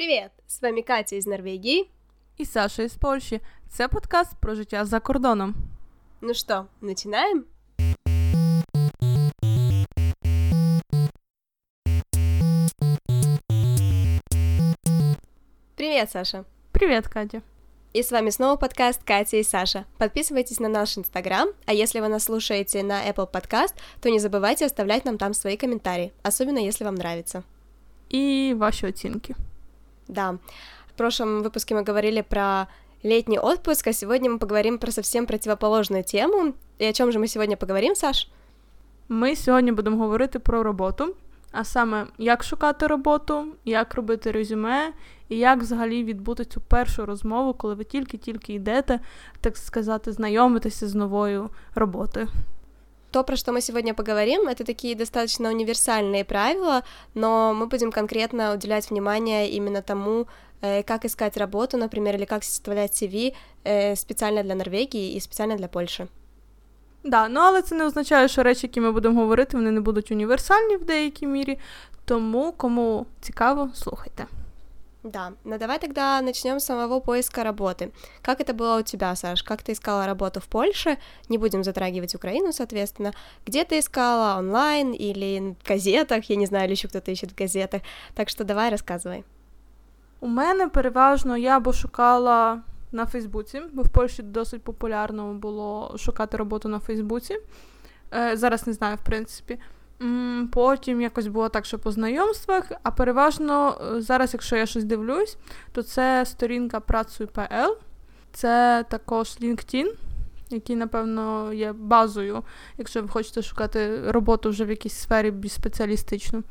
Привет! З вами Катя із Норвегії. І Саша із Польщі. Це подкаст про життя за кордоном. Ну что, начинаем? Привет, Саша. Привет, Катя. И с вами снова подкаст Катя и Саша. Подписывайтесь на наш Инстаграм, а если вы нас слушаете на Apple Podcast, то не забывайте оставлять нам там свои комментарии, особенно если вам нравится. И ваши оценки. Да. В прошлом выпуске мы говорили про летний отпуск, а сегодня мы поговорим про совсем противоположную тему. И о чем же мы сегодня поговорим, Саш? Ми сьогодні будемо говорити про роботу, а саме як шукати роботу, як робити резюме, і як взагалі відбути цю першу розмову, коли ви тільки-тільки йдете, так сказати, знайомитися з новою роботою. То, про что мы сегодня поговорим, это такие достаточно универсальные правила, но мы будем конкретно уделять внимание именно тому, э, как искать работу, например, или как составлять CV э, специально для Норвегии и специально для Польши. Да, ну але це не означає, що речі, які ми будемо говорити, вони не будуть універсальні в деякій мірі. Тому кому цікаво, слухайте. Да, ну давай тогда начнем с самого поиска работы. Как это было у тебя, Саш? Как ты искала работу в Польше? Не будем затрагивать Украину, соответственно. Где ты искала? Онлайн или в газетах? Я не знаю, или еще кто-то ищет в газетах. Так что давай рассказывай. У мене переважно я бо шукала на Фейсбуці, бо в Польщі досить популярно було шукати роботу на Фейсбуці. Е, Зараз не знаю, в принципі. Потім якось було так, що по знайомствах, а переважно е, зараз, якщо я щось дивлюсь, то це сторінка працюй.пл, це також LinkedIn, який, напевно, є базою, якщо ви хочете шукати роботу вже в якійсь сфері більш спеціалістичну.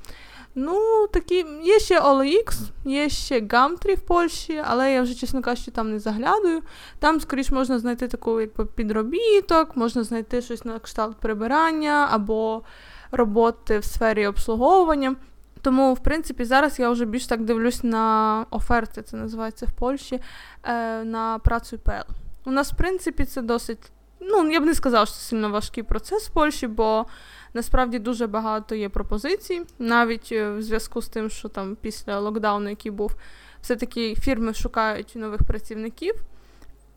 Ну, такі, є ще OLX, є ще Gumtree в Польщі, але я вже, чесно кажучи, там не заглядаю. Там, скоріш, можна знайти таку якби підробіток, можна знайти щось на кшталт прибирання або роботи в сфері обслуговування. Тому, в принципі, зараз я вже більш так дивлюсь на оферти, це називається в Польщі, е, на працю ПЛ. У нас, в принципі, це досить. Ну, я б не сказала, що це сильно важкий процес в Польщі, бо насправді дуже багато є пропозицій, навіть е, в зв'язку з тим, що там після локдауну, який був, все-таки фірми шукають нових працівників.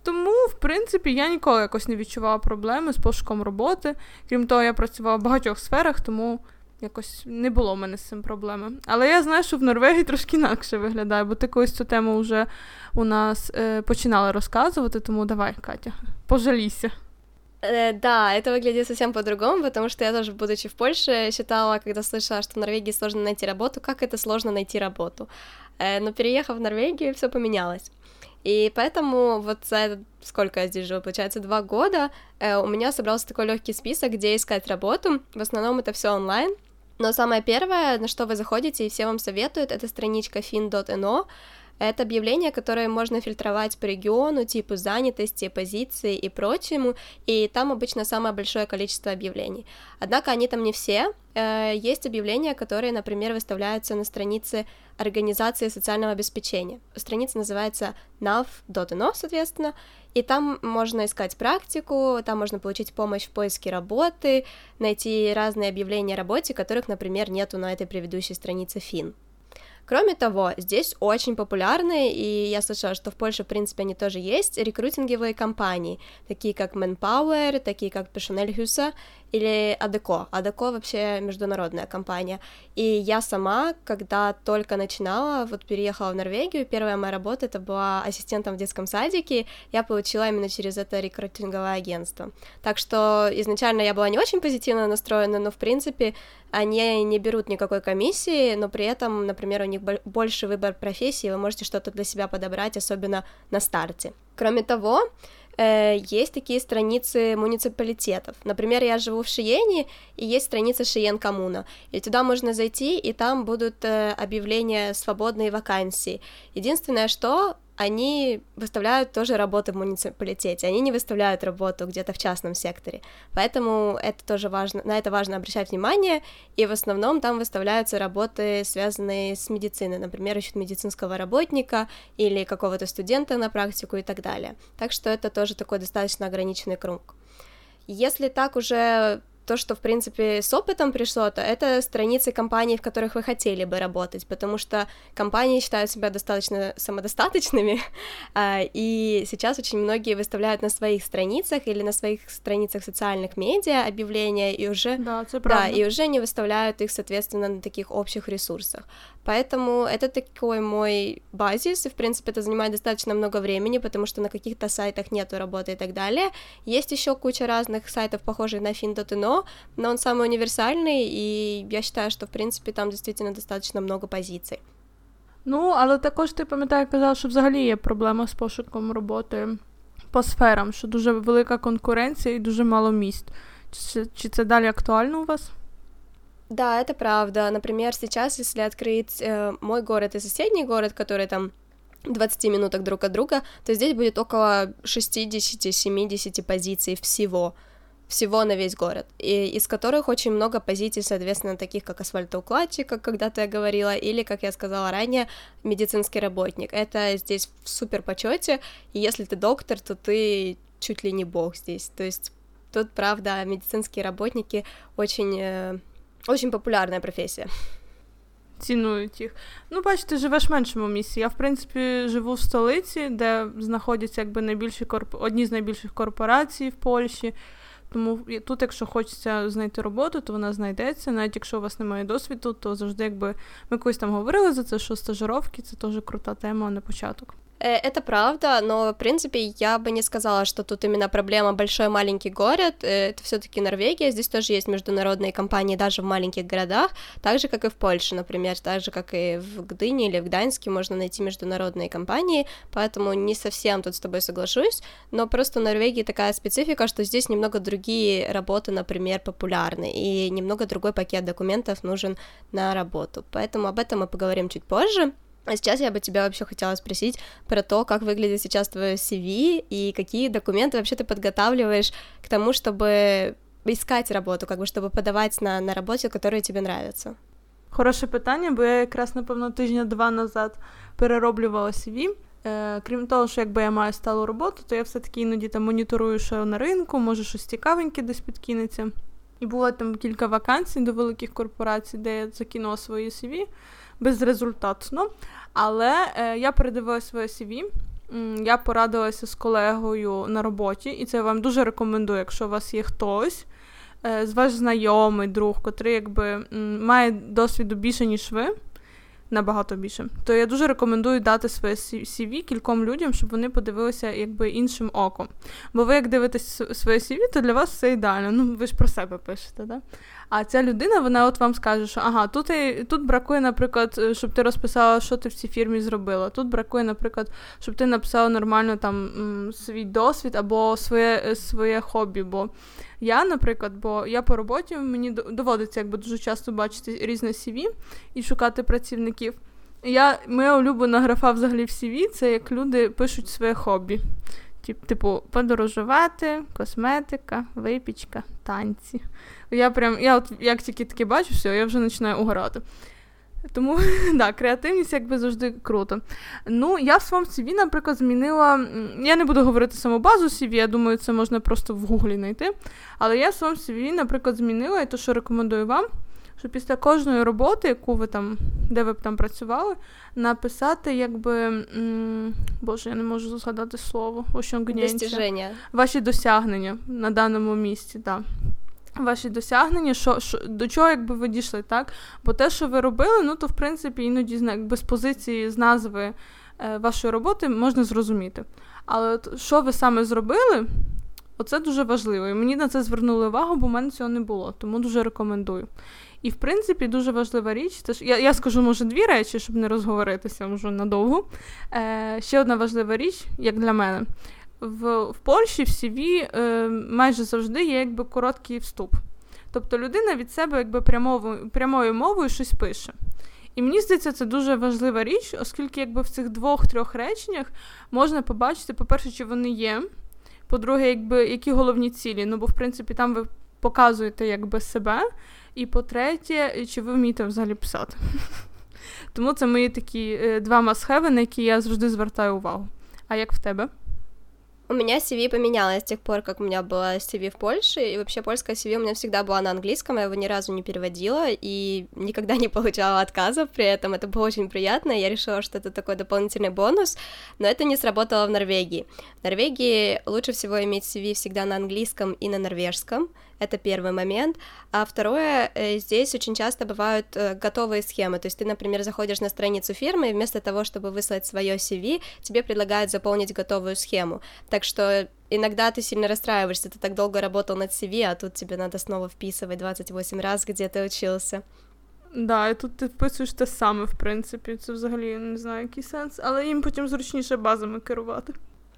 Тому, в принципі, я ніколи якось не відчувала проблеми з пошуком роботи. Крім того, я працювала в багатьох сферах, тому якось не було в мене з цим проблеми. Але я знаю, що в Норвегії трошки інакше виглядає, бо ти колись цю тему вже у нас е, починала розказувати, тому давай, Катя, пожалійся. Э, да, это выглядит совсем по-другому, потому что я тоже, будучи в Польше, считала, когда слышала, что в Норвегии сложно найти работу, как это сложно найти работу. Э, но переехав в Норвегию, все поменялось. И поэтому вот за сколько я здесь живу, получается, два года, э, у меня собрался такой легкий список, где искать работу. В основном это все онлайн. Но самое первое, на что вы заходите, и все вам советуют, это страничка fin.no. Это объявления, которые можно фильтровать по региону, типу занятости, позиции и прочему, и там обычно самое большое количество объявлений. Однако они там не все. Э, есть объявления, которые, например, выставляются на странице организации социального обеспечения. Страница называется nav.no, соответственно, и там можно искать практику, там можно получить помощь в поиске работы, найти разные объявления о работе, которых, например, нету на этой предыдущей странице ФИН. Кроме того, здесь очень популярны, и я слышала, что в Польше, в принципе, они тоже есть, рекрутинговые компании, такие как Manpower, такие как Personalhusa или Адеко. Адеко вообще международная компания. И я сама, когда только начинала, вот переехала в Норвегию, первая моя работа это была ассистентом в детском садике, я получила именно через это рекрутинговое агентство. Так что изначально я была не очень позитивно настроена, но в принципе они не берут никакой комиссии, но при этом, например, у них больше выбор профессии, вы можете что-то для себя подобрать, особенно на старте. Кроме того, э, есть такие страницы муниципалитетов. Например, я живу в Шиене, и есть страница Шиен Коммуна. И туда можно зайти, и там будут э, объявления свободные вакансии. Единственное, что они выставляют тоже работы в муниципалитете, они не выставляют работу где-то в частном секторе, поэтому это тоже важно, на это важно обращать внимание, и в основном там выставляются работы, связанные с медициной, например, ищут медицинского работника или какого-то студента на практику и так далее, так что это тоже такой достаточно ограниченный круг. Если так уже то, что, в принципе, с опытом пришло, то это страницы компаний, в которых вы хотели бы работать, потому что компании считают себя достаточно самодостаточными, а, и сейчас очень многие выставляют на своих страницах или на своих страницах социальных медиа объявления, и уже, да, да, и уже не выставляют их, соответственно, на таких общих ресурсах. Поэтому это такой мой базис, и, в принципе, это занимает достаточно много времени, потому что на каких-то сайтах нету работы и так далее. Есть еще куча разных сайтов, похожих на Fin.no, но он самый универсальный, и я считаю, что, в принципе, там действительно достаточно много позиций. Ну, але також ти пам'ятаю, казала, що взагалі є проблема з пошуком роботи по сферам, що дуже велика конкуренція і дуже мало місць. Чи, чи це далі актуально у вас? Да, это правда. Например, сейчас, если открыть э, мой город и соседний город, который там 20 минутах друг от друга, то здесь будет около 60-70 позиций всего всего на весь город, и, из которых очень много позиций, соответственно, таких как асфальтоукладчик, как когда-то я говорила, или, как я сказала ранее, медицинский работник. Это здесь в супер почете, и если ты доктор, то ты чуть ли не бог здесь. То есть тут, правда, медицинские работники очень э, Очень популярна професія. Цінують їх. Ну, бачите, живеш в меншому місці. Я, в принципі, живу в столиці, де знаходяться якби найбільші корп... одні з найбільших корпорацій в Польщі. Тому тут, якщо хочеться знайти роботу, то вона знайдеться. Навіть якщо у вас немає досвіду, то завжди, якби ми колись там говорили за це, що стажировки це теж крута тема на початок. Э, это правда, но, в принципе, я бы не сказала, что тут именно проблема большой-маленький город. Э, это все таки Норвегия, здесь тоже есть международные компании даже в маленьких городах, так же, как и в Польше, например, так же, как и в Гдыне или в Гданьске можно найти международные компании, поэтому не совсем тут с тобой соглашусь, но просто в Норвегии такая специфика, что здесь немного другие работы, например, популярны, и немного другой пакет документов нужен на работу, поэтому об этом мы поговорим чуть позже. А сейчас я бы тебя вообще хотела спросить про то, как выглядит сейчас твое CV и какие документы вообще ты подготавливаешь к тому, чтобы искать работу, как бы чтобы подавать на, на работу, которая тебе нравится. Хороше питання, бо я якраз, напевно, тижня-два назад перероблювала CV. Е, Крім того, що якби я маю сталу роботу, то я все-таки іноді там моніторую, що на ринку, може щось цікавеньке десь підкинеться. І було там кілька вакансій до великих корпорацій, де я закинула свої CV Безрезультатно. Але е, я передивилася своє CV, я порадилася з колегою на роботі, і це я вам дуже рекомендую, якщо у вас є хтось. Е, з ваш знайомий друг, котрий якби має досвіду більше, ніж ви, набагато більше, то я дуже рекомендую дати своє CV кільком людям, щоб вони подивилися якби іншим оком. Бо ви, як дивитесь своє CV, то для вас все ідеально. Ну, ви ж про себе пишете, да? А ця людина, вона от вам скаже, що ага, тут тут бракує, наприклад, е, щоб ти розписала, що ти в цій фірмі зробила. Тут бракує, наприклад, щоб ти написала нормально там свій досвід або своє е, своє хобі. Бо я, наприклад, бо я по роботі мені доводиться якби дуже часто бачити різне CV і шукати працівників. Я, Моя улюблена графа взагалі в CV це як люди пишуть своє хобі. Типу, подорожувати, косметика, випічка, танці. Я прям, я от як тільки таке бачу, все, я вже починаю угорати. Тому да, креативність якби завжди круто. Ну, я в своєму CV, наприклад, змінила. Я не буду говорити саму базу CV, я думаю, це можна просто в гуглі знайти. Але я в своєму CV, наприклад, змінила, і то, що рекомендую вам, що після кожної роботи, яку ви там, де ви б там працювали, написати, якби. М- Боже, я не можу згадати слово. Достіження. Ваші досягнення на даному місці, так. Ваші досягнення, що, що до чого якби ви дійшли, так? Бо те, що ви робили, ну то в принципі іноді якби, з позиції з назви е, вашої роботи можна зрозуміти. Але от, що ви саме зробили, оце дуже важливо. І мені на це звернули увагу, бо в мене цього не було, тому дуже рекомендую. І, в принципі, дуже важлива річ. Це ж, я я скажу, може, дві речі, щоб не розговоритися вже надовго. Е, Ще одна важлива річ, як для мене. В в Польщі в CV е, майже завжди є якби короткий вступ. Тобто людина від себе якби прямовою, прямою мовою щось пише. І мені здається, це дуже важлива річ, оскільки якби в цих двох-трьох реченнях можна побачити, по-перше, чи вони є. По-друге, якби які головні цілі. Ну, бо, в принципі, там ви показуєте якби себе. І по-третє, чи ви вмієте взагалі писати. Тому це мої такі е, два масхеви, на які я завжди звертаю увагу. А як в тебе? У меня CV поменялось с тех пор, как у меня было CV в Польше, и вообще польская CV у меня всегда была на английском, я его ни разу не переводила, и никогда не получала отказов при этом, это было очень приятно, я решила, что это такой дополнительный бонус, но это не сработало в Норвегии. В Норвегии лучше всего иметь CV всегда на английском и на норвежском, это первый момент. А второе, э, здесь очень часто бывают э, готовые схемы. То есть ты, например, заходишь на страницу фирмы, и вместо того, чтобы выслать свое CV, тебе предлагают заполнить готовую схему. Так что иногда ты сильно расстраиваешься, ты так долго работал над CV, а тут тебе надо снова вписывать 28 раз, где ты учился. Да, і тут ти вписуєш те саме, в принципі. Це взагалі не знаю, який сенс, але їм потім зручніше базами керувати.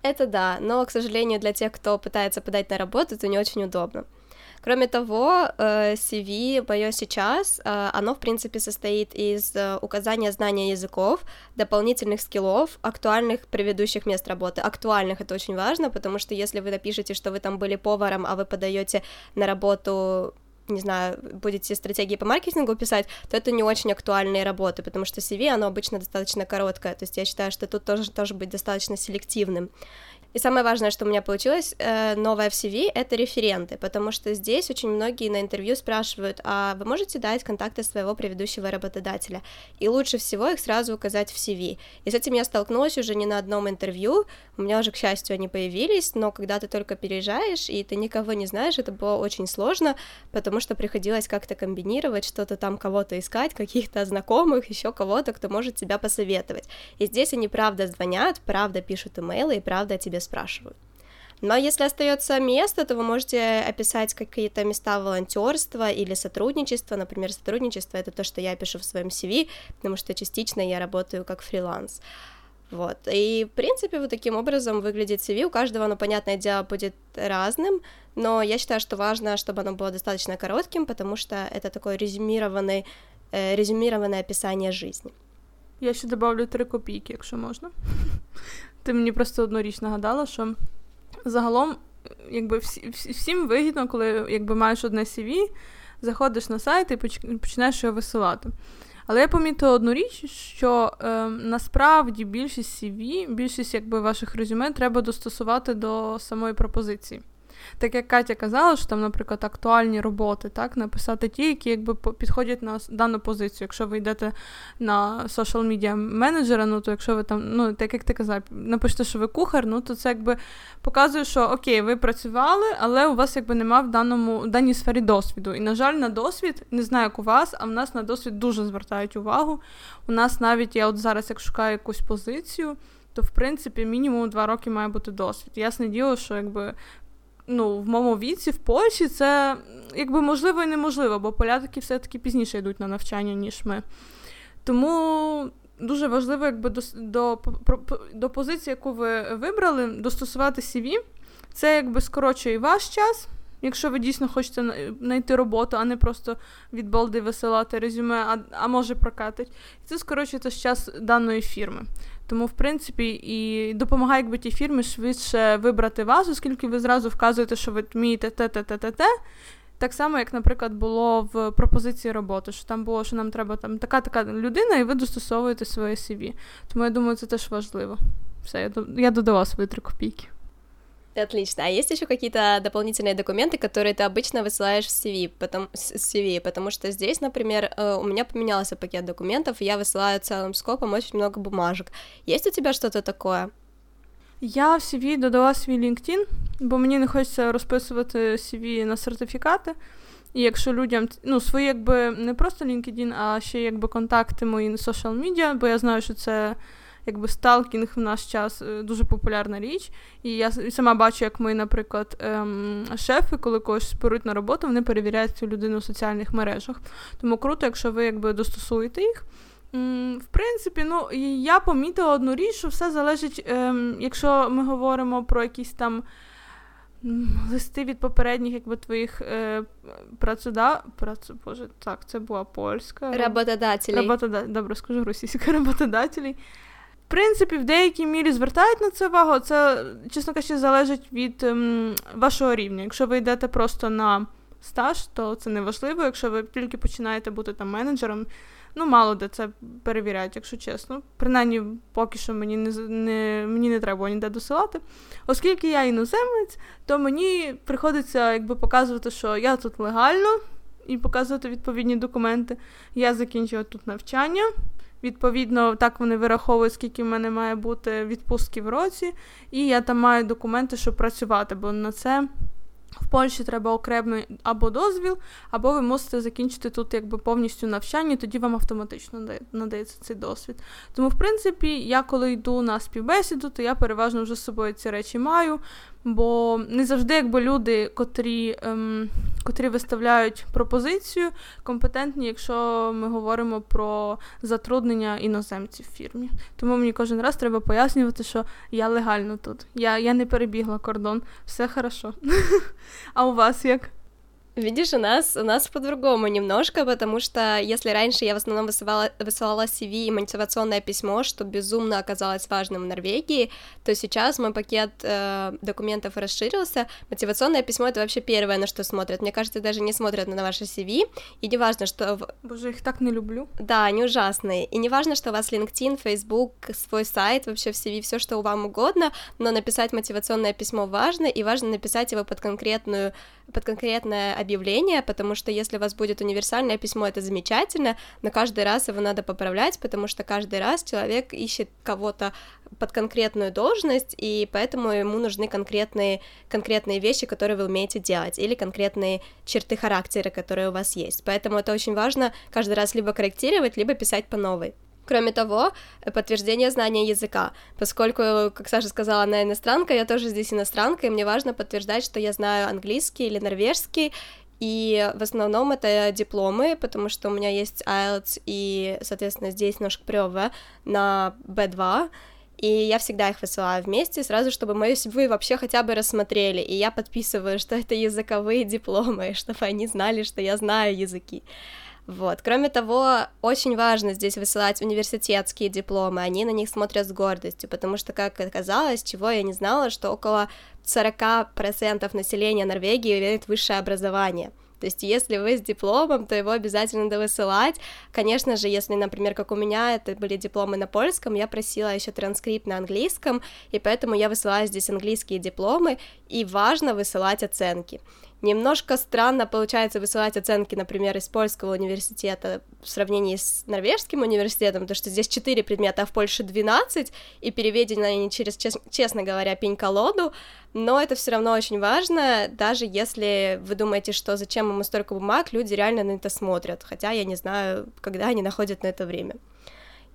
Это да, но, к сожалению, для тех, кто пытается подать на работу, это не очень удобно. Кроме того, CV э, мое сейчас, э, оно, в принципе, состоит из э, указания знания языков, дополнительных скиллов, актуальных предыдущих мест работы. Актуальных это очень важно, потому что если вы напишете, что вы там были поваром, а вы подаете на работу не знаю, будете стратегии по маркетингу писать, то это не очень актуальные работы, потому что CV, оно обычно достаточно короткое, то есть я считаю, что тут тоже тоже быть достаточно селективным. И самое важное, что у меня получилось э, новое в CV, это референты, потому что здесь очень многие на интервью спрашивают, а вы можете дать контакты своего предыдущего работодателя? И лучше всего их сразу указать в CV. И с этим я столкнулась уже не на одном интервью, у меня уже, к счастью, они появились, но когда ты только переезжаешь, и ты никого не знаешь, это было очень сложно, потому что приходилось как-то комбинировать, что-то там кого-то искать, каких-то знакомых, еще кого-то, кто может тебя посоветовать. И здесь они правда звонят, правда пишут имейлы и правда тебе тебе спрашивают. Но если остается место, то вы можете описать какие-то места волонтерства или сотрудничества. Например, сотрудничество это то, что я пишу в своем CV, потому что частично я работаю как фриланс. Вот. И, в принципе, вот таким образом выглядит CV. У каждого, ну, понятное дело, будет разным, но я считаю, что важно, чтобы оно было достаточно коротким, потому что это такое резюмированное, э, резюмированное описание жизни. Я ще добавлю три копійки, якщо можна. Ти мені просто одну річ нагадала, що загалом, якби всі, всім вигідно, коли якби маєш одне CV, заходиш на сайт і починаєш його висилати. Але я помітила одну річ, що е, насправді більшість CV, більшість якби ваших резюме треба достосувати до самої пропозиції. Так як Катя казала, що там, наприклад, актуальні роботи, так, написати ті, які якби підходять на дану позицію. Якщо ви йдете на social media менеджера, ну то якщо ви там, ну так як ти казав, напишете, що ви кухар, ну то це якби показує, що окей, ви працювали, але у вас якби немає в даному в даній сфері досвіду. І, на жаль, на досвід, не знаю, як у вас, а в нас на досвід дуже звертають увагу. У нас навіть я от зараз як шукаю якусь позицію. То, в принципі, мінімум два роки має бути досвід. Ясне діло, що якби ну, в моєму віці в Польщі це якби можливо і неможливо, бо поляки все-таки пізніше йдуть на навчання, ніж ми. Тому дуже важливо, якби до до, до позиції, яку ви вибрали, достосувати CV. Це якби скорочує ваш час. Якщо ви дійсно хочете знайти роботу, а не просто від балди висилати резюме, а а може прокатить. І це скорочується час даної фірми. Тому, в принципі, і допомагає якби ті фірми швидше вибрати вас, оскільки ви зразу вказуєте, що ви вмієте те, те, те, те, те. Так само, як, наприклад, було в пропозиції роботи, що там було, що нам треба там така така людина, і ви достосовуєте своє CV. Тому я думаю, це теж важливо. Все, я додала свої три копійки. Отлично. А есть еще какие-то дополнительные документы, которые ты обычно высылаешь в CV, потом, с CV, потому что здесь, например, э, у меня поменялся пакет документов, и я высылаю целым скопом очень много бумажек. Есть у тебя что-то такое? Я в CV додала свій LinkedIn, бо мені не хочеться розписувати CV на сертифікати. І якщо людям ну, свої, якби не просто LinkedIn, а ще якби контакти мої на social media, бо я знаю, що це якби сталкінг в наш час е, дуже популярна річ. І я сама бачу, як ми, наприклад, ем, шефи, коли когось беруть на роботу, вони перевіряють цю людину в соціальних мережах. Тому круто, якщо ви якби достосуєте їх. В принципі, ну я помітила одну річ, що все залежить, ем, якщо ми говоримо про якісь там. Листи від попередніх, якби твоїх е, працеда... Працу... Боже, так, це була польська. Работодателей. Работода... Добре, скажу російська роботодателей принципі, в деякій мірі звертають на це увагу. Це, чесно кажучи, залежить від ем, вашого рівня. Якщо ви йдете просто на стаж, то це не важливо. Якщо ви тільки починаєте бути там менеджером, Ну, мало де це перевіряють, якщо чесно. Принаймні, поки що мені не не, мені не треба ніде досилати. Оскільки я іноземець, то мені приходиться якби показувати, що я тут легально, і показувати відповідні документи. Я закінчила тут навчання. Відповідно, так вони вираховують, скільки в мене має бути відпустки в році, і я там маю документи, щоб працювати, бо на це в Польщі треба окремий або дозвіл, або ви мусите закінчити тут якби повністю навчання, тоді вам автоматично надається цей досвід. Тому, в принципі, я коли йду на співбесіду, то я переважно вже з собою ці речі маю. Бо не завжди, якби люди, котрі ем, котрі виставляють пропозицію, компетентні, якщо ми говоримо про затруднення іноземців в фірмі. Тому мені кожен раз треба пояснювати, що я легально тут. Я я не перебігла кордон, все хорошо. А у вас як? Видишь, у нас, у нас по-другому немножко, потому что если раньше я в основном высылала, высылала CV и мотивационное письмо, что безумно оказалось важным в Норвегии, то сейчас мой пакет э, документов расширился. Мотивационное письмо — это вообще первое, на что смотрят. Мне кажется, даже не смотрят на ваше CV, и не важно, что... Боже, их так не люблю. Да, они ужасные. И не важно, что у вас LinkedIn, Facebook, свой сайт, вообще в CV, все что вам угодно, но написать мотивационное письмо важно, и важно написать его под конкретную под конкретное объявление, потому что если у вас будет универсальное письмо, это замечательно, но каждый раз его надо поправлять, потому что каждый раз человек ищет кого-то под конкретную должность, и поэтому ему нужны конкретные, конкретные вещи, которые вы умеете делать, или конкретные черты характера, которые у вас есть. Поэтому это очень важно каждый раз либо корректировать, либо писать по новой. Кроме того, подтверждение знания языка, поскольку, как Саша сказала, она иностранка, я тоже здесь иностранка, и мне важно подтверждать, что я знаю английский или норвежский, и в основном это дипломы, потому что у меня есть IELTS и, соответственно, здесь ножка прёва на B2, и я всегда их высылаю вместе, сразу, чтобы мои вы вообще хотя бы рассмотрели, и я подписываю, что это языковые дипломы, чтобы они знали, что я знаю языки. Вот. Кроме того, очень важно здесь высылать университетские дипломы, они на них смотрят с гордостью, потому что, как оказалось, чего я не знала, что около 40% населения Норвегии имеет высшее образование. То есть, если вы с дипломом, то его обязательно надо высылать. Конечно же, если, например, как у меня, это были дипломы на польском, я просила еще транскрипт на английском, и поэтому я высылаю здесь английские дипломы, и важно высылать оценки. Немножко странно получается высылать оценки, например, из польского университета в сравнении с норвежским университетом, потому что здесь 4 предмета, а в Польше 12, и переведены они через, честно говоря, пень-колоду, но это все равно очень важно, даже если вы думаете, что зачем ему столько бумаг, люди реально на это смотрят, хотя я не знаю, когда они находят на это время.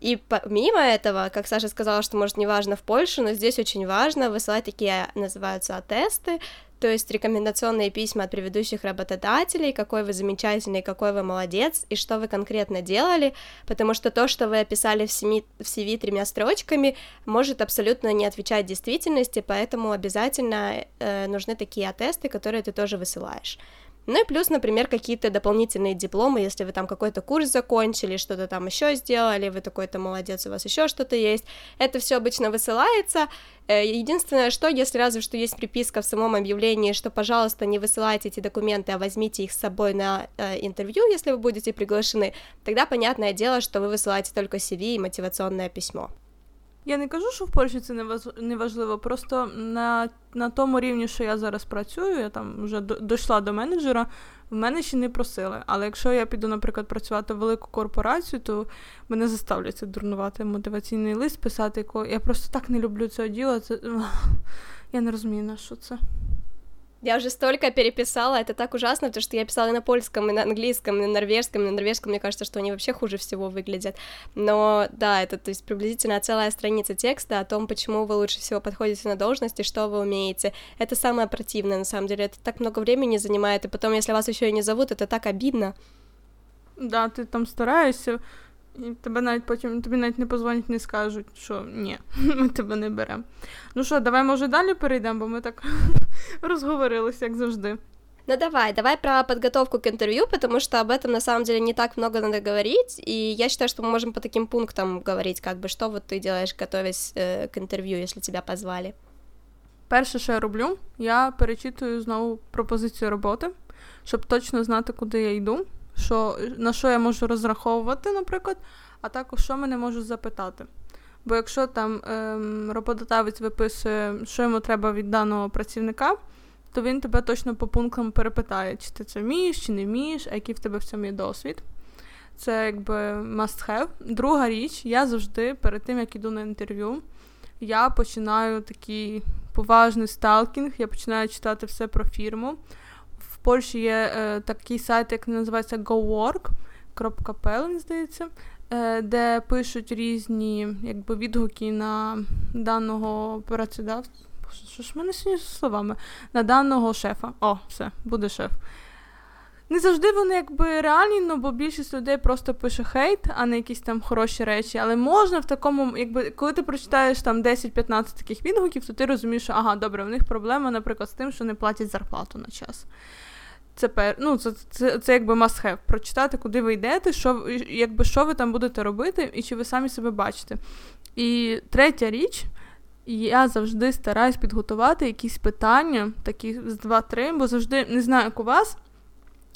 И помимо этого, как Саша сказала, что, может, не важно в Польше, но здесь очень важно высылать такие, называются, тесты, то есть рекомендационные письма от предыдущих работодателей, какой вы замечательный, какой вы молодец, и что вы конкретно делали, потому что то, что вы описали в, семи, в CV тремя строчками, может абсолютно не отвечать действительности, поэтому обязательно э, нужны такие attesты, которые ты тоже высылаешь. Ну и плюс, например, какие-то дополнительные дипломы, если вы там какой-то курс закончили, что-то там еще сделали, вы такой-то молодец, у вас еще что-то есть. Это все обычно высылается. Э, единственное, что, если разве что есть приписка в самом объявлении, что, пожалуйста, не высылайте эти документы, а возьмите их с собой на э, интервью, если вы будете приглашены, тогда понятное дело, что вы высылаете только CV и мотивационное письмо. Я не кажу, що в Польщі це не важливо. Просто на на тому рівні, що я зараз працюю, я там вже дійшла до менеджера, в мене ще не просили. Але якщо я піду, наприклад, працювати в велику корпорацію, то мене заставлять це дурнувати мотиваційний лист писати. Я просто так не люблю цього діла. Це... Я не розумію, на що це. Я уже столько переписала, это так ужасно, потому что я писала и на польском, и на английском, и на норвежском, и на норвежском, мне кажется, что они вообще хуже всего выглядят. Но да, это то есть приблизительно целая страница текста о том, почему вы лучше всего подходите на должность и что вы умеете. Это самое противное, на самом деле, это так много времени занимает, и потом, если вас еще и не зовут, это так обидно. Да, ты там стараешься, І тебе навіть потім тобі навіть не позвонять, не скажуть, що ні, ми тебе не беремо. Ну що, давай, може, далі перейдемо, бо ми так розговорилися, як завжди. Ну давай, давай про подготовку к интервью, потому что об этом на самом деле не так много надо говорить, и я считаю, что мы можем по таким пунктам говорить, как бы, что вот ты делаешь, готовясь э, к интервью, если тебя позвали. Перше, що я роблю, я перечитую знову пропозицію роботи, щоб точно знати, куди я йду що, на що я можу розраховувати, наприклад, а також що мене можуть запитати. Бо якщо там ем, роботодавець виписує, що йому треба від даного працівника, то він тебе точно по пунктам перепитає, чи ти це вмієш, чи не вмієш, а який в тебе в цьому є досвід. Це якби must have. Друга річ, я завжди перед тим, як іду на інтерв'ю, я починаю такий поважний сталкінг, я починаю читати все про фірму. Польщі є е, такий сайт, як називається GoWork.pl, здається, е, де пишуть різні якби, відгуки на даного працедавця. Що ж мене сьогодні з словами? На даного шефа. О, все, буде шеф. Не завжди вони якби реальні, ну бо більшість людей просто пише хейт, а не якісь там хороші речі. Але можна в такому, якби коли ти прочитаєш там 10-15 таких відгуків, то ти розумієш, що ага, добре, в них проблема, наприклад, з тим, що не платять зарплату на час. Це пер... ну, це, це, це якби must have. Прочитати, куди ви йдете, що якби що ви там будете робити, і чи ви самі себе бачите. І третя річ. Я завжди стараюсь підготувати якісь питання, такі з два-три, бо завжди не знаю, як у вас,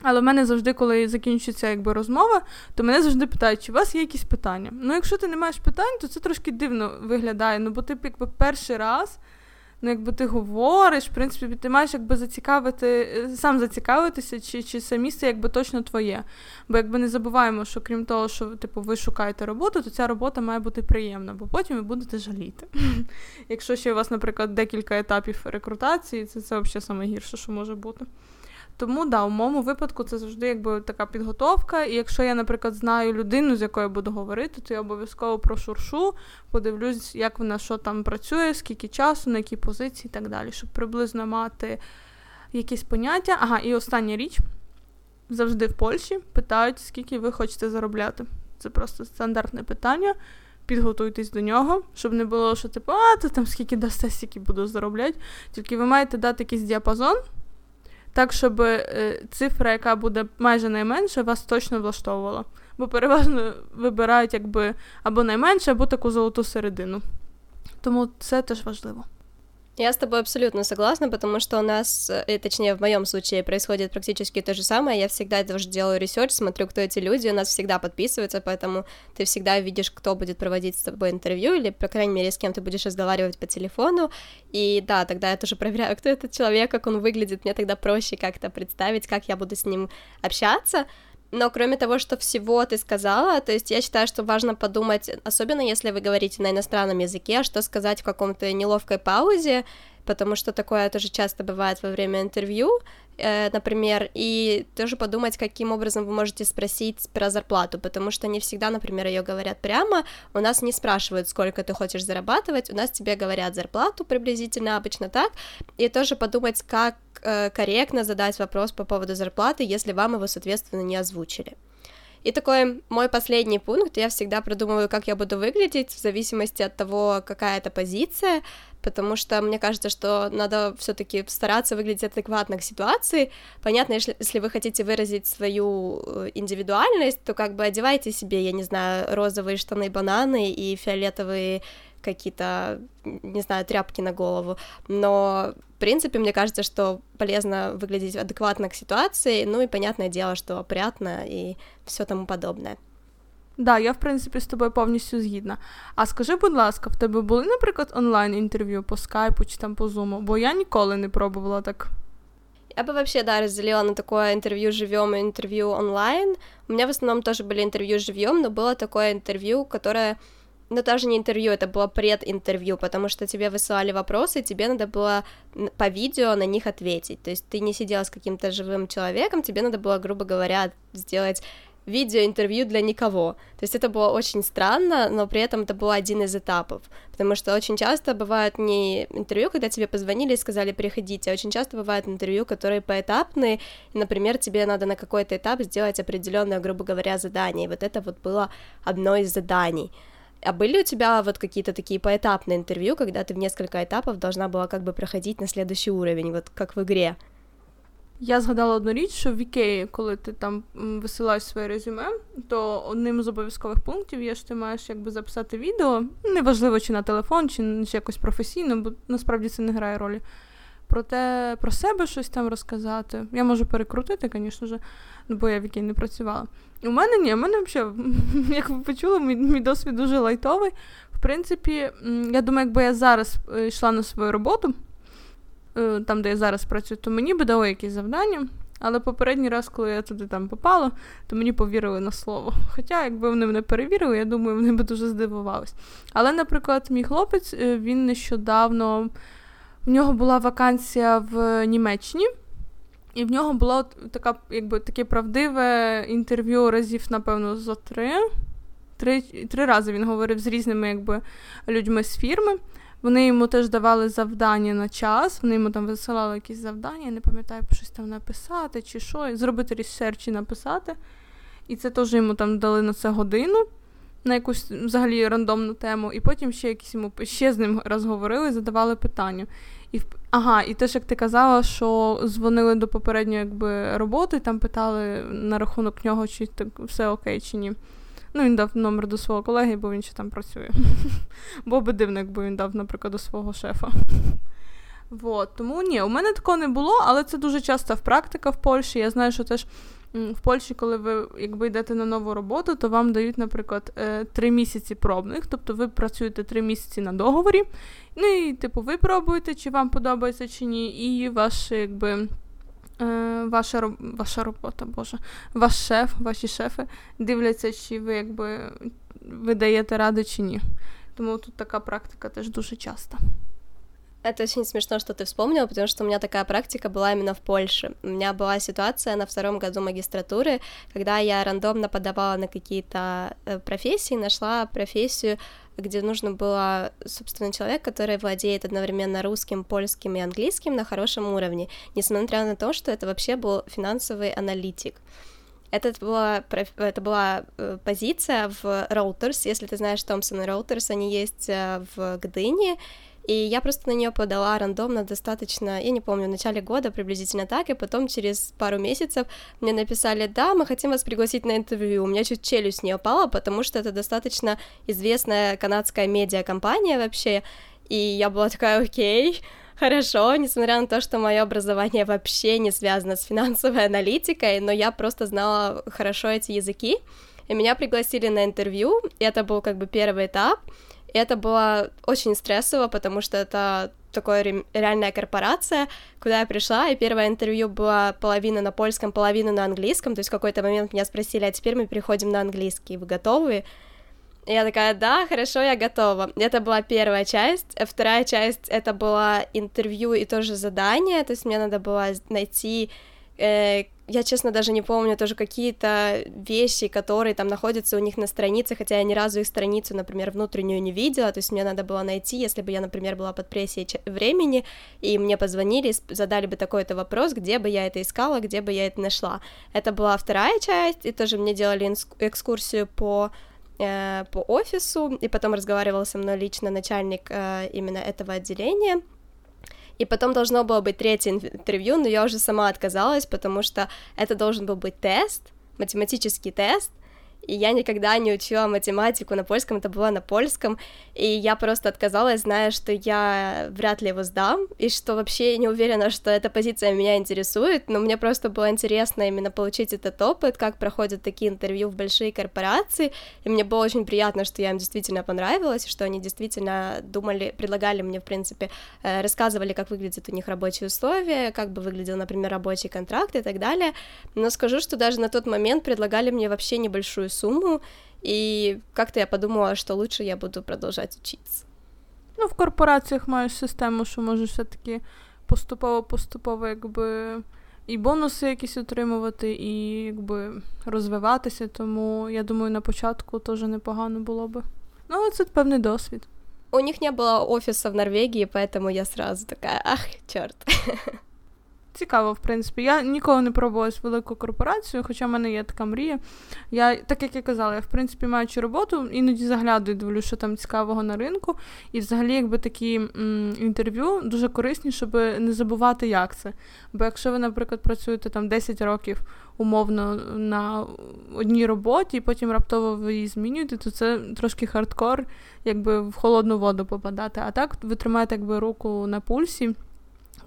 але в мене завжди, коли закінчується якби розмова, то мене завжди питають, чи у вас є якісь питання. Ну, якщо ти не маєш питань, то це трошки дивно виглядає. Ну, бо ти якби перший раз, ну якби ти говориш, в принципі, ти маєш якби зацікавити, сам зацікавитися, чи чи це місце якби точно твоє. Бо якби не забуваємо, що крім того, що типу, ви шукаєте роботу, то ця робота має бути приємна, бо потім ви будете жаліти. Якщо ще у вас, наприклад, декілька етапів рекрутації, це це взагалі найгірше, що може бути. Тому да, у моєму випадку це завжди якби така підготовка. І якщо я, наприклад, знаю людину, з якою буду говорити, то я обов'язково прошуршу, подивлюсь, як вона що там працює, скільки часу, на якій позиції і так далі, щоб приблизно мати якісь поняття. Ага, і остання річ завжди в Польщі питають, скільки ви хочете заробляти. Це просто стандартне питання. Підготуйтесь до нього, щоб не було, що типу, а, то там скільки дасте, скільки буду заробляти. Тільки ви маєте дати якийсь діапазон так, щоб е, цифра, яка буде майже найменша, вас точно влаштовувала. Бо переважно вибирають якби або найменше, або таку золоту середину. Тому це теж важливо. Я с тобой абсолютно согласна, потому что у нас, э, точнее, в моем случае происходит практически то же самое. Я всегда тоже делаю research, смотрю, кто эти люди, у нас всегда подписываются, поэтому ты всегда видишь, кто будет проводить с тобой интервью, или, по крайней мере, с кем ты будешь разговаривать по телефону. И да, тогда я тоже проверяю, кто этот человек, как он выглядит, мне тогда проще как-то представить, как я буду с ним общаться. Но кроме того, что всего ты сказала, то есть я считаю, что важно подумать, особенно если вы говорите на иностранном языке, что сказать в каком-то неловкой паузе, потому что такое тоже часто бывает во время интервью, э, например, и тоже подумать, каким образом вы можете спросить про зарплату, потому что не всегда, например, ее говорят прямо, у нас не спрашивают, сколько ты хочешь зарабатывать, у нас тебе говорят зарплату приблизительно, обычно так, и тоже подумать, как э, корректно задать вопрос по поводу зарплаты, если вам его, соответственно, не озвучили. И такой мой последний пункт, я всегда продумываю, как я буду выглядеть в зависимости от того, какая это позиция, потому что мне кажется, что надо все-таки стараться выглядеть адекватно к ситуации. Понятно, если, если вы хотите выразить свою э, индивидуальность, то как бы одевайте себе, я не знаю, розовые штаны бананы и фиолетовые какие-то, не знаю, тряпки на голову, но, в принципе, мне кажется, что полезно выглядеть адекватно к ситуации, ну и понятное дело, что опрятно и все тому подобное. Да, я в принципі з тобою повністю згідна. А скажи, будь ласка, в тебе були, наприклад, онлайн-інтерв'ю по скайпу чи там по зуму? Бо я ніколи не пробувала так. Я бы вообще, да, разделила на такое интервью живьем и интервью онлайн. У меня в основном тоже были интервью живьем, но было такое интервью, которое ну, даже не интервью, это было прединтервью, потому что тебе высылали вопросы, и тебе надо было по видео на них ответить. То есть ты не сидела с каким-то живым человеком, тебе надо было, грубо говоря, сделать видеоинтервью для никого. То есть это было очень странно, но при этом это был один из этапов, потому что очень часто бывают не интервью, когда тебе позвонили и сказали приходите, а очень часто бывают интервью, которые поэтапные, и, например, тебе надо на какой-то этап сделать определенное, грубо говоря, задание, и вот это вот было одно из заданий. А были у тебя вот какие-то такие поэтапные интервью, когда ты в несколько этапов должна была как бы проходить на следующий уровень, вот как в игре? Я згадала одну річ, що в Ікеї, коли ти там висилаєш своє резюме, то одним з обов'язкових пунктів є, що ти маєш якби записати відео, неважливо чи на телефон, чи, чи якось професійно, бо насправді це не грає ролі. про те, про себе щось там розказати. Я можу перекрутити, звісно ж, бо я в якій не працювала. У мене ні, у мене взагалі, як ви почули, мій, мій досвід дуже лайтовий. В принципі, я думаю, якби я зараз е, йшла на свою роботу, е, там, де я зараз працюю, то мені би дали якісь завдання. Але попередній раз, коли я туди там попала, то мені повірили на слово. Хоча, якби вони мене перевірили, я думаю, вони би дуже здивувались. Але, наприклад, мій хлопець, е, він нещодавно в нього була вакансія в Німеччині, і в нього було така, якби, таке правдиве інтерв'ю разів, напевно, за три. Три три рази він говорив з різними якби, людьми з фірми. Вони йому теж давали завдання на час, вони йому там висилали якісь завдання, я не пам'ятаю, щось там написати чи що, зробити research і написати. І це теж йому там дали на це годину, на якусь взагалі рандомну тему, і потім ще якісь йому ще з ним розговорили, задавали питання. І Ага, і теж як ти казала, що дзвонили до попередньої якби, роботи, там питали на рахунок нього, чи так все окей, чи ні. Ну, він дав номер до свого колеги, бо він ще там працює. Бо би дивно, якби він дав, наприклад, до свого шефа. Вот. Тому ні, у мене такого не було, але це дуже часто в практика в Польщі. Я знаю, що теж в Польщі, коли ви якби йдете на нову роботу, то вам дають, наприклад, е, три місяці пробних, тобто ви працюєте три місяці на договорі, ну і типу ви пробуєте, чи вам подобається чи ні, і ваш якби. Е, ваша ваша робота, Боже, ваш шеф, ваші шефи дивляться, чи ви якби ви даєте ради чи ні. Тому тут така практика теж дуже часто. Это очень смешно, что ты вспомнила, потому что у меня такая практика была именно в Польше. У меня была ситуация на втором году магистратуры, когда я рандомно подавала на какие-то э, профессии, нашла профессию, где нужно было, собственно, человек, который владеет одновременно русским, польским и английским на хорошем уровне, несмотря на то, что это вообще был финансовый аналитик. Это была, это была позиция в Reuters, если ты знаешь Thomson Reuters, они есть э, в Гдыне, и я просто на нее подала рандомно достаточно, я не помню, в начале года приблизительно так, и потом через пару месяцев мне написали, да, мы хотим вас пригласить на интервью. У меня чуть челюсть не упала, потому что это достаточно известная канадская медиакомпания вообще, и я была такая, окей, хорошо, несмотря на то, что мое образование вообще не связано с финансовой аналитикой, но я просто знала хорошо эти языки, и меня пригласили на интервью, и это был как бы первый этап, и это было очень стрессово, потому что это такая реальная корпорация, куда я пришла, и первое интервью было половина на польском, половина на английском, то есть в какой-то момент меня спросили, а теперь мы переходим на английский, вы готовы? И я такая, да, хорошо, я готова. Это была первая часть. Вторая часть — это было интервью и тоже задание, то есть мне надо было найти э, я, честно, даже не помню тоже какие-то вещи, которые там находятся у них на странице, хотя я ни разу их страницу, например, внутреннюю не видела, то есть мне надо было найти, если бы я, например, была под прессией времени, и мне позвонили, задали бы такой-то вопрос, где бы я это искала, где бы я это нашла. Это была вторая часть, и тоже мне делали экскурсию по э, по офису, и потом разговаривал со мной лично начальник э, именно этого отделения, и потом должно было быть третье интервью, но я уже сама отказалась, потому что это должен был быть тест, математический тест, и я никогда не учила математику на польском, это было на польском, и я просто отказалась, зная, что я вряд ли его сдам, и что вообще не уверена, что эта позиция меня интересует, но мне просто было интересно именно получить этот опыт, как проходят такие интервью в большие корпорации, и мне было очень приятно, что я им действительно понравилась, что они действительно думали, предлагали мне, в принципе, э, рассказывали, как выглядят у них рабочие условия, как бы выглядел, например, рабочий контракт и так далее, но скажу, что даже на тот момент предлагали мне вообще небольшую сумму, и как-то я подумала, що лучше я буду продовжувати вчитися. Ну, в корпораціях маєш систему, що можеш все-таки поступово-поступово, якби. І бонуси якісь отримувати, і якби розвиватися, тому я думаю, на початку теж непогано було би. Ну, це певний досвід. У них не было офиса в Норвегии, поэтому я сразу такая, ах, черт. Цікаво, в принципі. Я ніколи не пробувала з велику корпорацію, хоча в мене є така мрія. Я, так як я казала, я в принципі маючи роботу, іноді заглядаю, дивлюся, що там цікавого на ринку. І взагалі, якби такі м, інтерв'ю дуже корисні, щоб не забувати, як це. Бо якщо ви, наприклад, працюєте там 10 років умовно на одній роботі, і потім раптово ви її змінюєте, то це трошки хардкор, якби в холодну воду попадати. А так ви тримаєте якби руку на пульсі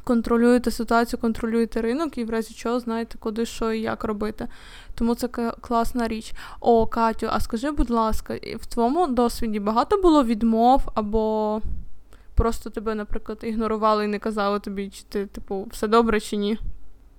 контролюєте ситуацію, контролюєте ринок і в разі чого знаєте, куди що і як робити. Тому це класна річ. О, Катю, а скажи, будь ласка, в твоєму досвіді багато було відмов або просто тебе, наприклад, ігнорували і не казали тобі, чи ти, типу, все добре чи ні?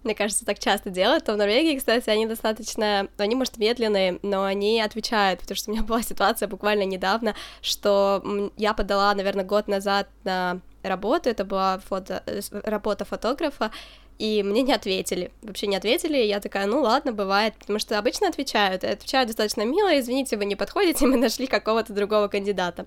Мне кажется, так часто делают. То в Норвегии, кстати, они достаточно, они, может, медленные, но они отвечают, потому что у меня была ситуация буквально недавно, что я подала, наверное, год назад на работу, это была фото, э, работа фотографа, и мне не ответили, вообще не ответили, и я такая, ну ладно, бывает, потому что обычно отвечают, отвечают достаточно мило, извините, вы не подходите, мы нашли какого-то другого кандидата.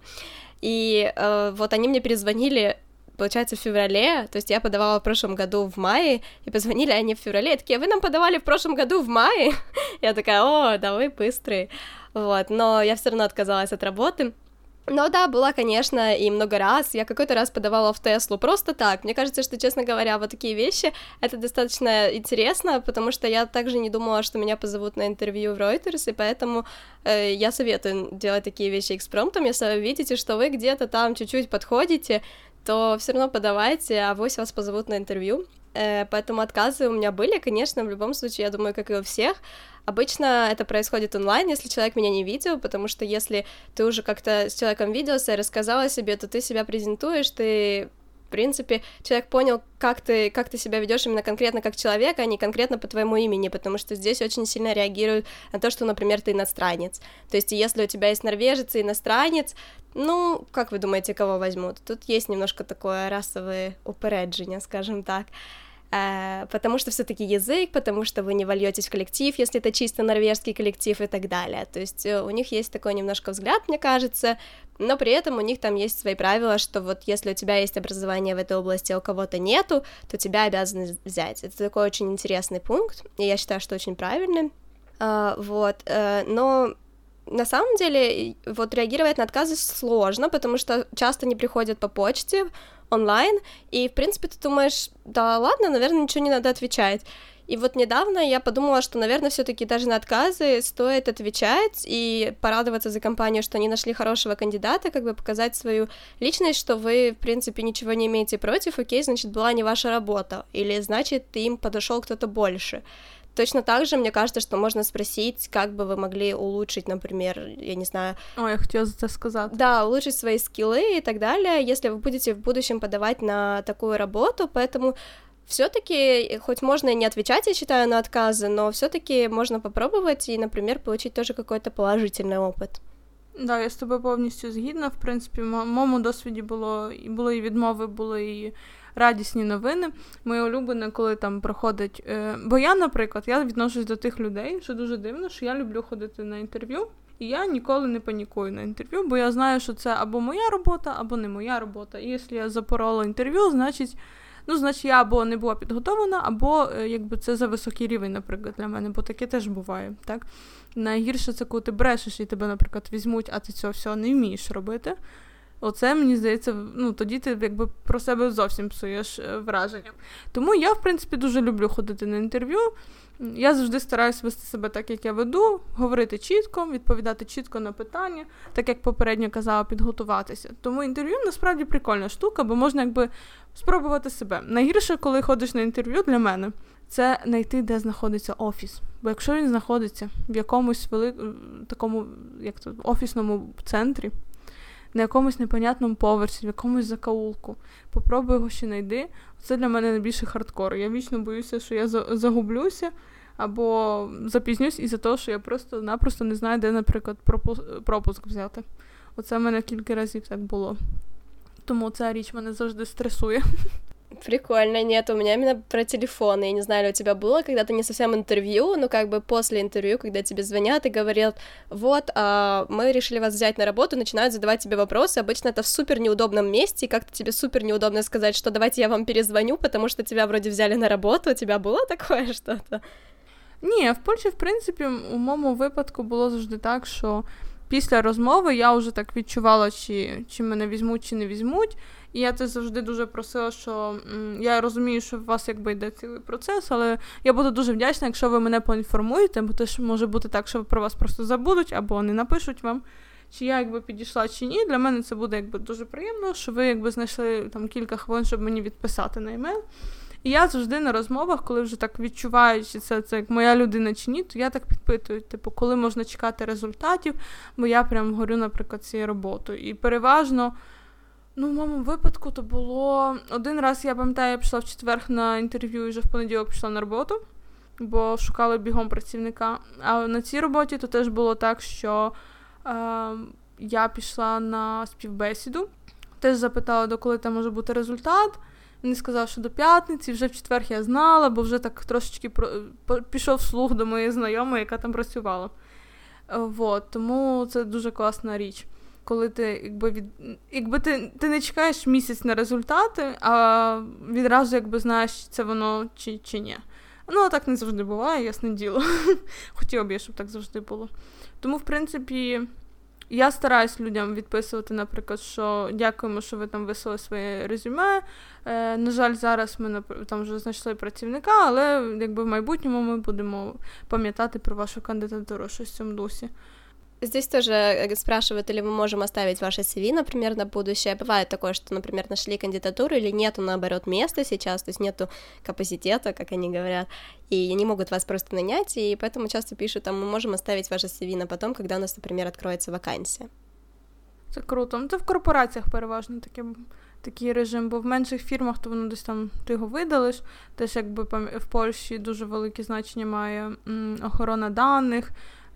И э, вот они мне перезвонили получается, в феврале, то есть я подавала в прошлом году в мае, и позвонили они в феврале, и такие, вы нам подавали в прошлом году в мае? Я такая, о, да вы быстрые, вот, но я все равно отказалась от работы, но да, была, конечно, и много раз. Я какой-то раз подавала в Теслу просто так. Мне кажется, что, честно говоря, вот такие вещи, это достаточно интересно, потому что я также не думала, что меня позовут на интервью в Reuters, и поэтому э, я советую делать такие вещи экспромтом. Если вы видите, что вы где-то там чуть-чуть подходите, то все равно подавайте, а вось вас позовут на интервью. Э, поэтому отказы у меня были, конечно, в любом случае, я думаю, как и у всех. Обычно это происходит онлайн, если человек меня не видел, потому что если ты уже как-то с человеком виделся и рассказал о себе, то ты себя презентуешь, ты в принципе, человек понял, как ты, как ты себя ведешь именно конкретно как человек, а не конкретно по твоему имени, потому что здесь очень сильно реагируют на то, что, например, ты иностранец. То есть, если у тебя есть норвежец и иностранец, ну, как вы думаете, кого возьмут? Тут есть немножко такое расовое упереджение, скажем так. Э, потому что все-таки язык, потому что вы не вольетесь в коллектив, если это чисто норвежский коллектив и так далее. То есть э, у них есть такой немножко взгляд, мне кажется, но при этом у них там есть свои правила, что вот если у тебя есть образование в этой области, а у кого-то нету, то тебя обязаны взять. Это такой очень интересный пункт, и я считаю, что очень правильный. Uh, вот, uh, но на самом деле вот реагировать на отказы сложно, потому что часто не приходят по почте, онлайн, и, в принципе, ты думаешь, да ладно, наверное, ничего не надо отвечать. И вот недавно я подумала, что, наверное, все-таки даже на отказы стоит отвечать и порадоваться за компанию, что они нашли хорошего кандидата, как бы показать свою личность, что вы, в принципе, ничего не имеете против, окей, значит, была не ваша работа, или значит, им подошел кто-то больше. Точно так же, мне кажется, что можно спросить, как бы вы могли улучшить, например, я не знаю... Ой, я хотела это сказать. Да, улучшить свои скиллы и так далее, если вы будете в будущем подавать на такую работу, поэтому все-таки, хоть можно и не отвечать, я считаю, на отказы, но все-таки можно попробовать и, например, получить тоже какой-то положительный опыт. Да, я з тобою повністю згідна. В принципі, в моєму досвіді було і було і відмови, було і радісні новини. Моє улюблене, коли там проходить. Е... Бо я, наприклад, я відношусь до тих людей, що дуже дивно, що я люблю ходити на інтерв'ю. І я ніколи не панікую на інтерв'ю, бо я знаю, що це або моя робота, або не моя робота. І якщо я запорола інтерв'ю, значить ну, значить, я або не була підготовлена, або е, якби це за високий рівень, наприклад, для мене, бо таке теж буває. так? Найгірше це коли ти брешеш і тебе, наприклад, візьмуть, а ти цього всього не вмієш робити. Оце, мені здається, ну тоді ти якби про себе зовсім псуєш е, враження. Тому я, в принципі, дуже люблю ходити на інтерв'ю. Я завжди стараюся вести себе так, як я веду, говорити чітко, відповідати чітко на питання, так як попередньо казала, підготуватися. Тому інтерв'ю насправді прикольна штука, бо можна якби спробувати себе. Найгірше, коли ходиш на інтерв'ю для мене, це знайти, де знаходиться офіс. Бо якщо він знаходиться в якомусь велик... такому як то, офісному центрі, на якомусь непонятному поверсі, в якомусь закаулку, попробуй його ще знайди. Це для мене найбільше хардкор. Я вічно боюся, що я загублюся. Або запізнюсь із-за того, що я просто-напросто не знаю, де, наприклад, пропуск взяти. Оце в мене кілька разів так було. Тому ця річ мене завжди стресує. Прикольно, нет, у меня именно про телефон. Я не знаю, ли у тебя было когда-то не совсем интервью, но как бы после интервью, когда тебе звонят и говорят, вот, а, мы решили вас взять на работу, начинают задавать тебе вопросы. Обычно это в супер неудобном месте, и как-то тебе супер неудобно сказать, что давайте я вам перезвоню, потому что тебя вроде взяли на работу. У тебя было такое что-то? Ні, в Польщі, в принципі, у моєму випадку було завжди так, що після розмови я вже так відчувала, чи чи мене візьмуть, чи не візьмуть. І я це завжди дуже просила, що я розумію, що у вас якби йде цілий процес, але я буду дуже вдячна, якщо ви мене поінформуєте, бо теж може бути так, що про вас просто забудуть або не напишуть вам. чи я якби підійшла чи ні. Для мене це буде якби дуже приємно, що ви якби знайшли там кілька хвилин, щоб мені відписати на емейл. І я завжди на розмовах, коли вже так відчуваю, чи це це як моя людина чи ні, то я так підпитую, типу, коли можна чекати результатів, бо я прям горю, наприклад, цією роботою. І переважно. Ну, в моєму випадку то було один раз, я пам'ятаю, я пішла в четвер на інтерв'ю і вже в понеділок пішла на роботу, бо шукали бігом працівника. А на цій роботі то теж було так, що е, я пішла на співбесіду, теж запитала, до коли там може бути результат. Він сказав, що до п'ятниці, вже в четвер я знала, бо вже так трошечки пішов слух до моєї знайомої, яка там працювала. Вот, Тому це дуже класна річ коли ти якби від якби ти ти не чекаєш місяць на результати, а відразу якби знаєш, це воно чи чи ні. Ну, так не завжди буває, ясне діло. Хотіла б я, щоб так завжди було. Тому, в принципі, я стараюсь людям відписувати, наприклад, що дякуємо, що ви там вислали своє резюме. Е, На жаль, зараз ми там вже знайшли працівника, але якби в майбутньому ми будемо пам'ятати про вашу кандидатуру щось в цьому дусі. Здесь тоже э, спрашивают, или мы можем оставить ваше CV, например, на будущее. Бывает такое, что, например, нашли кандидатуру или нету, наоборот, места сейчас, то есть нету капацитета, как они говорят, и они могут вас просто нанять, и поэтому часто пишут, там, мы можем оставить ваше CV на потом, когда у нас, например, откроется вакансия. Це круто. Ну, це в корпораціях переважно таке, такий режим, бо в менших фірмах то воно десь там ти його видалиш. Теж якби в Польщі дуже велике значення має м, охорона даних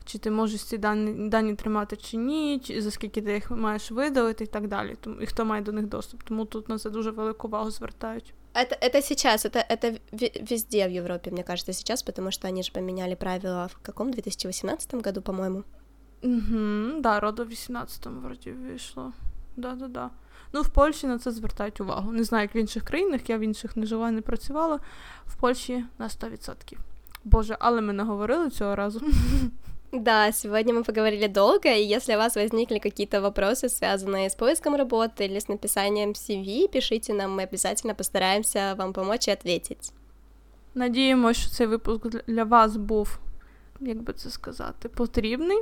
чи ти можеш ці дані дані тримати чи ні, чи за скільки ти їх маєш видалити і так далі. Тому і хто має до них доступ. Тому тут на це дуже велику увагу звертають. Это, это сейчас, это, это везде в Европе, мне кажется, сейчас, потому что они же поменяли правила в каком 2018 году, по-моему. Угу, да, роду в 18-му вроді вийшло. Да-да-да. Ну, в Польщі на це звертають увагу. Не знаю, як в інших країнах, я в інших не жила, не працювала. В Польщі на 100%. Боже, але ми не говорили цього разу. Да, сегодня мы поговорили долго, и если у вас возникли какие-то вопросы, связанные с поиском работы или с написанием CV, пишите нам, мы обязательно постараемся вам помочь и ответить. Надіємося, що цей випуск для вас був, як би це сказати, потрібний,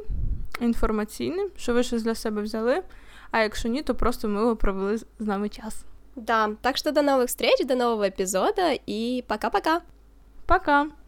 інформаційний, що ви щось для себе взяли. А якщо ні, то просто ми провели з нами час. Да, так что до новых встреч, до нового эпизода и пока-пока. Пока! -пока. пока.